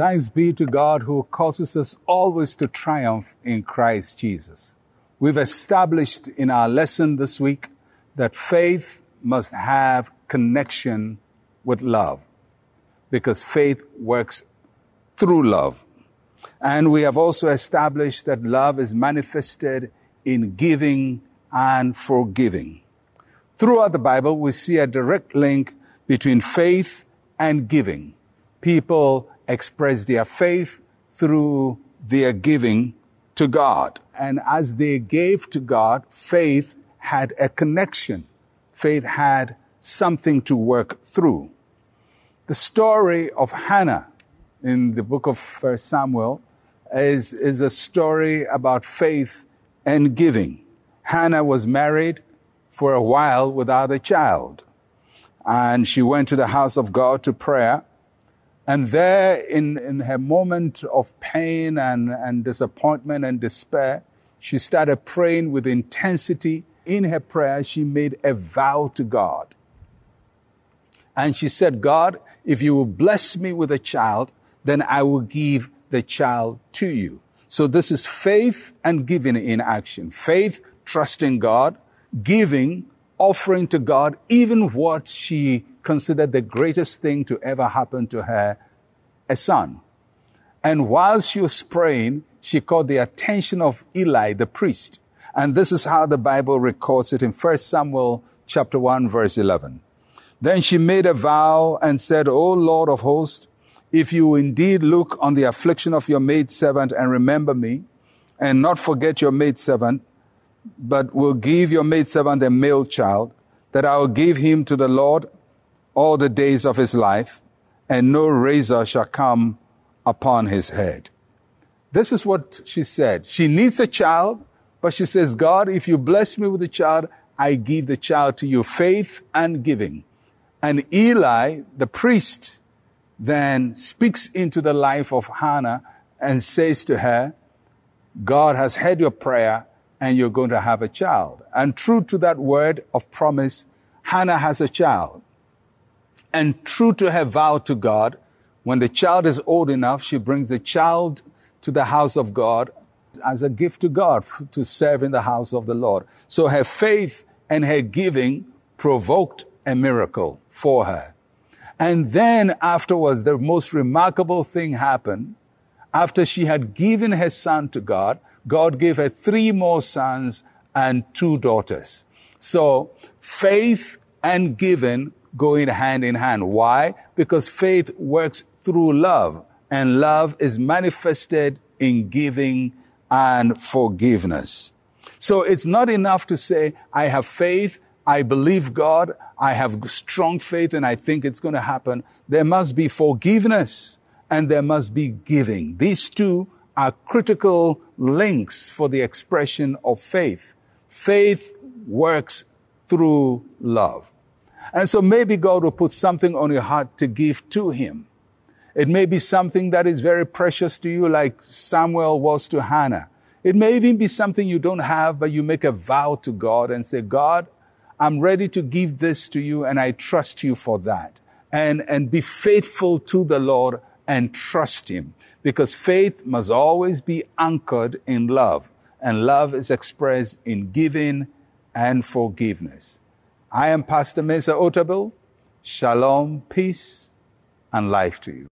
Thanks be to God who causes us always to triumph in Christ Jesus. We've established in our lesson this week that faith must have connection with love because faith works through love. And we have also established that love is manifested in giving and forgiving. Throughout the Bible, we see a direct link between faith and giving. People express their faith through their giving to God. And as they gave to God, faith had a connection. Faith had something to work through. The story of Hannah in the book of First Samuel is, is a story about faith and giving. Hannah was married for a while without a child. And she went to the house of God to prayer. And there, in, in her moment of pain and, and disappointment and despair, she started praying with intensity. In her prayer, she made a vow to God. And she said, God, if you will bless me with a child, then I will give the child to you. So this is faith and giving in action. Faith, trusting God, giving, offering to God, even what she considered the greatest thing to ever happen to her, a son. And while she was praying, she caught the attention of Eli, the priest. And this is how the Bible records it in 1 Samuel chapter 1 verse 11. Then she made a vow and said, O Lord of hosts, if you indeed look on the affliction of your maidservant and remember me, and not forget your maidservant, but will give your maidservant a male child, that I will give him to the Lord all the days of his life, and no razor shall come upon his head. This is what she said. She needs a child, but she says, God, if you bless me with a child, I give the child to you. Faith and giving. And Eli, the priest, then speaks into the life of Hannah and says to her, God has heard your prayer and you're going to have a child. And true to that word of promise, Hannah has a child. And true to her vow to God, when the child is old enough, she brings the child to the house of God as a gift to God to serve in the house of the Lord. So her faith and her giving provoked a miracle for her. And then afterwards, the most remarkable thing happened. After she had given her son to God, God gave her three more sons and two daughters. So faith and giving going hand in hand. Why? Because faith works through love and love is manifested in giving and forgiveness. So it's not enough to say, I have faith, I believe God, I have strong faith and I think it's going to happen. There must be forgiveness and there must be giving. These two are critical links for the expression of faith. Faith works through love. And so maybe God will put something on your heart to give to Him. It may be something that is very precious to you, like Samuel was to Hannah. It may even be something you don't have, but you make a vow to God and say, God, I'm ready to give this to you and I trust you for that. And, and be faithful to the Lord and trust Him because faith must always be anchored in love and love is expressed in giving and forgiveness. I am Pastor Mensa Otabil. Shalom, peace, and life to you.